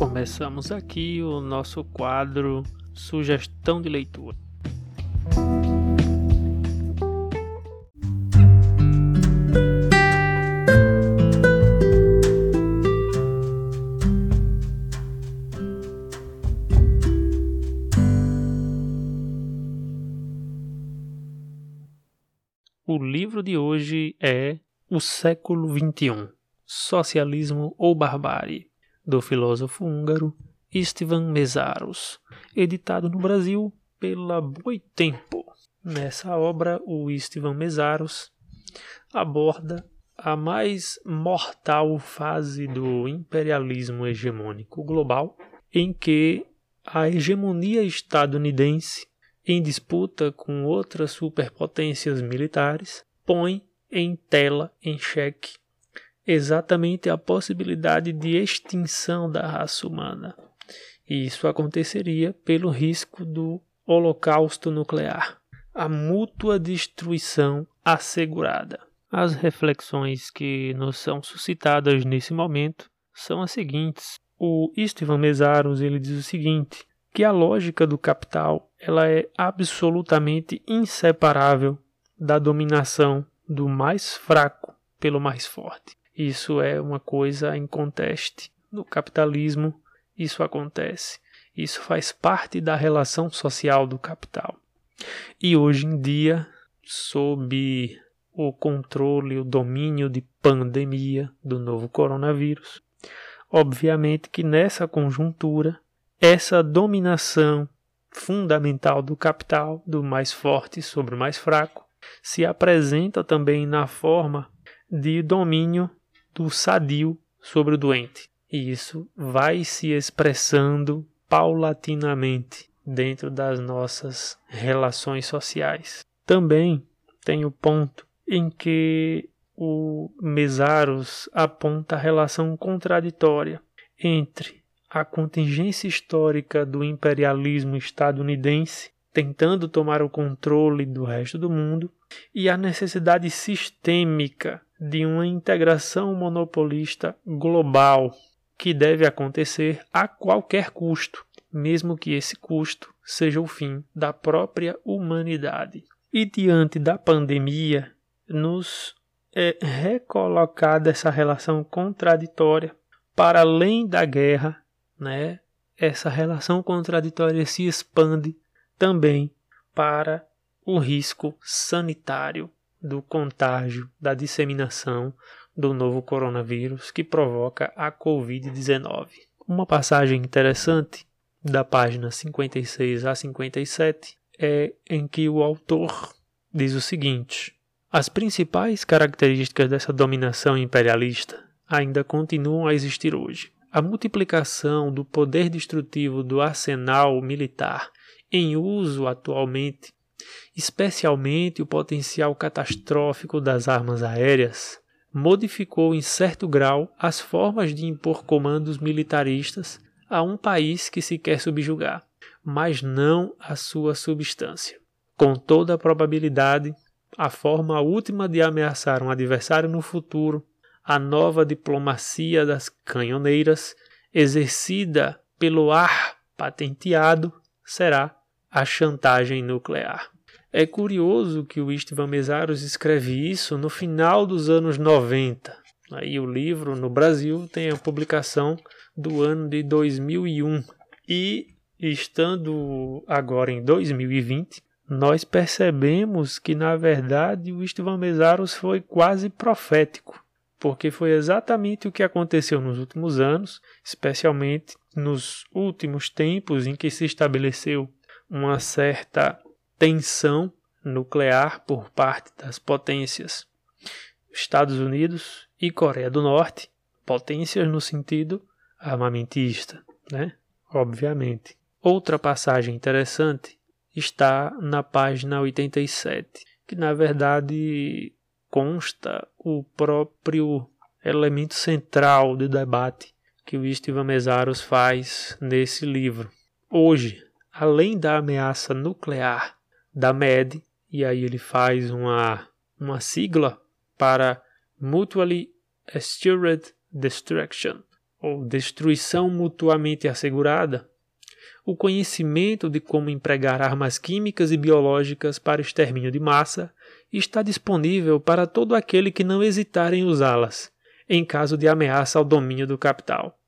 Começamos aqui o nosso quadro Sugestão de Leitura. O livro de hoje é O Século XXI Socialismo ou Barbárie, do filósofo húngaro Istvan Mesaros, editado no Brasil pela Boitempo. Nessa obra, o Istvan Mesaros aborda a mais mortal fase do imperialismo hegemônico global, em que a hegemonia estadunidense em disputa com outras superpotências militares, põe em tela, em xeque, exatamente a possibilidade de extinção da raça humana. E isso aconteceria pelo risco do holocausto nuclear, a mútua destruição assegurada. As reflexões que nos são suscitadas nesse momento são as seguintes. O Istvan Mesaros ele diz o seguinte: que a lógica do capital ela é absolutamente inseparável da dominação do mais fraco pelo mais forte. Isso é uma coisa em conteste. No capitalismo, isso acontece. Isso faz parte da relação social do capital. E hoje em dia, sob o controle, o domínio de pandemia do novo coronavírus, obviamente que nessa conjuntura essa dominação fundamental do capital, do mais forte sobre o mais fraco, se apresenta também na forma de domínio do sadio sobre o doente. E isso vai se expressando paulatinamente dentro das nossas relações sociais. Também tem o ponto em que o Mesaros aponta a relação contraditória entre a contingência histórica do imperialismo estadunidense tentando tomar o controle do resto do mundo e a necessidade sistêmica de uma integração monopolista global que deve acontecer a qualquer custo, mesmo que esse custo seja o fim da própria humanidade. E diante da pandemia, nos é recolocada essa relação contraditória para além da guerra né, essa relação contraditória se expande também para o risco sanitário do contágio, da disseminação do novo coronavírus que provoca a Covid-19. Uma passagem interessante da página 56 a 57 é em que o autor diz o seguinte: As principais características dessa dominação imperialista ainda continuam a existir hoje a multiplicação do poder destrutivo do arsenal militar em uso atualmente, especialmente o potencial catastrófico das armas aéreas, modificou em certo grau as formas de impor comandos militaristas a um país que se quer subjugar, mas não a sua substância. Com toda a probabilidade, a forma última de ameaçar um adversário no futuro a nova diplomacia das canhoneiras, exercida pelo ar patenteado, será a chantagem nuclear. É curioso que o Istvan Mesaros escreve isso no final dos anos 90. Aí o livro no Brasil tem a publicação do ano de 2001 e estando agora em 2020, nós percebemos que na verdade o Istvan Mesaros foi quase profético porque foi exatamente o que aconteceu nos últimos anos, especialmente nos últimos tempos em que se estabeleceu uma certa tensão nuclear por parte das potências Estados Unidos e Coreia do Norte, potências no sentido armamentista, né? Obviamente. Outra passagem interessante está na página 87, que na verdade consta o próprio elemento central do debate que o Istvan Mesaros faz nesse livro. Hoje, além da ameaça nuclear da MED, e aí ele faz uma, uma sigla para Mutually Assured Destruction, ou destruição mutuamente assegurada, o conhecimento de como empregar armas químicas e biológicas para extermínio de massa está disponível para todo aquele que não hesitar em usá-las, em caso de ameaça ao domínio do capital.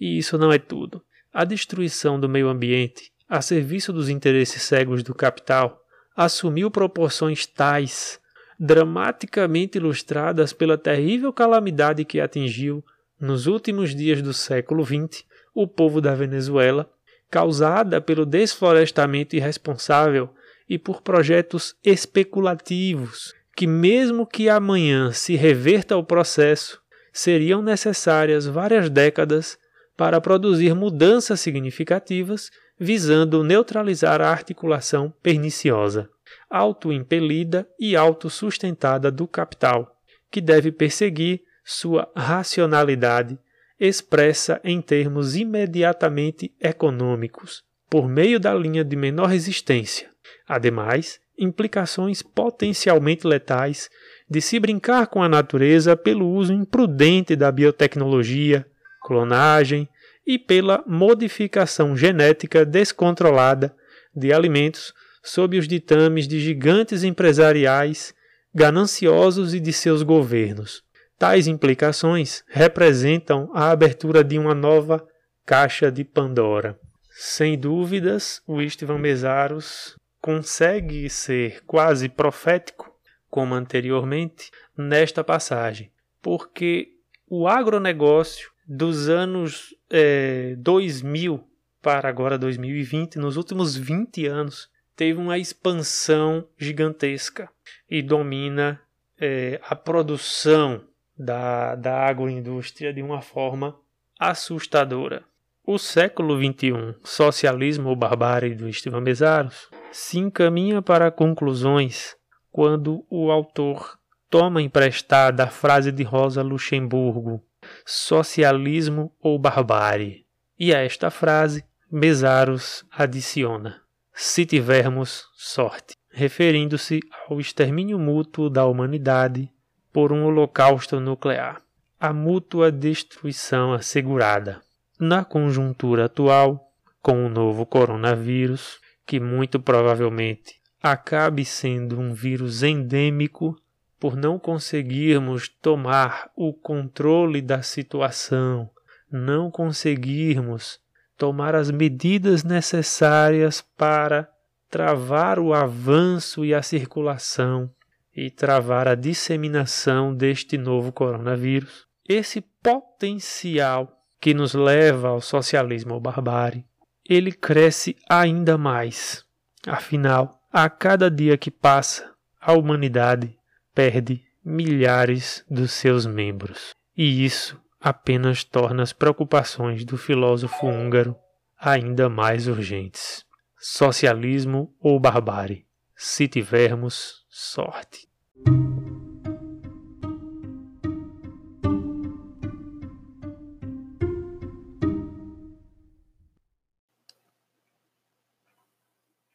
E isso não é tudo. A destruição do meio ambiente, a serviço dos interesses cegos do capital, assumiu proporções tais, dramaticamente ilustradas pela terrível calamidade que atingiu, nos últimos dias do século XX, o povo da Venezuela, causada pelo desflorestamento irresponsável e por projetos especulativos, que, mesmo que amanhã se reverta o processo, seriam necessárias várias décadas para produzir mudanças significativas visando neutralizar a articulação perniciosa, autoimpelida e autossustentada do capital, que deve perseguir sua racionalidade expressa em termos imediatamente econômicos, por meio da linha de menor resistência. Ademais, implicações potencialmente letais de se brincar com a natureza pelo uso imprudente da biotecnologia, clonagem e pela modificação genética descontrolada de alimentos sob os ditames de gigantes empresariais gananciosos e de seus governos. Tais implicações representam a abertura de uma nova caixa de Pandora. Sem dúvidas, o Istvan Mesaros consegue ser quase profético, como anteriormente, nesta passagem, porque o agronegócio dos anos é, 2000 para agora 2020, nos últimos 20 anos, teve uma expansão gigantesca e domina é, a produção da, da agroindústria de uma forma assustadora. O século XXI, Socialismo ou Barbárie do Estevam Bezaros, se encaminha para conclusões quando o autor toma emprestada a frase de Rosa Luxemburgo, socialismo ou barbárie. E a esta frase, Bezaros adiciona: se tivermos sorte, referindo-se ao extermínio mútuo da humanidade por um holocausto nuclear, a mútua destruição assegurada. Na conjuntura atual, com o novo coronavírus, que muito provavelmente acabe sendo um vírus endêmico por não conseguirmos tomar o controle da situação, não conseguirmos tomar as medidas necessárias para travar o avanço e a circulação e travar a disseminação deste novo coronavírus. Esse potencial que nos leva ao socialismo ou barbárie, ele cresce ainda mais. Afinal, a cada dia que passa, a humanidade perde milhares dos seus membros. E isso apenas torna as preocupações do filósofo húngaro ainda mais urgentes. Socialismo ou barbárie, se tivermos sorte.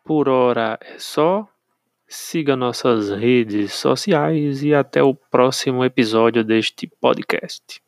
Por hora é só. Siga nossas redes sociais e até o próximo episódio deste podcast.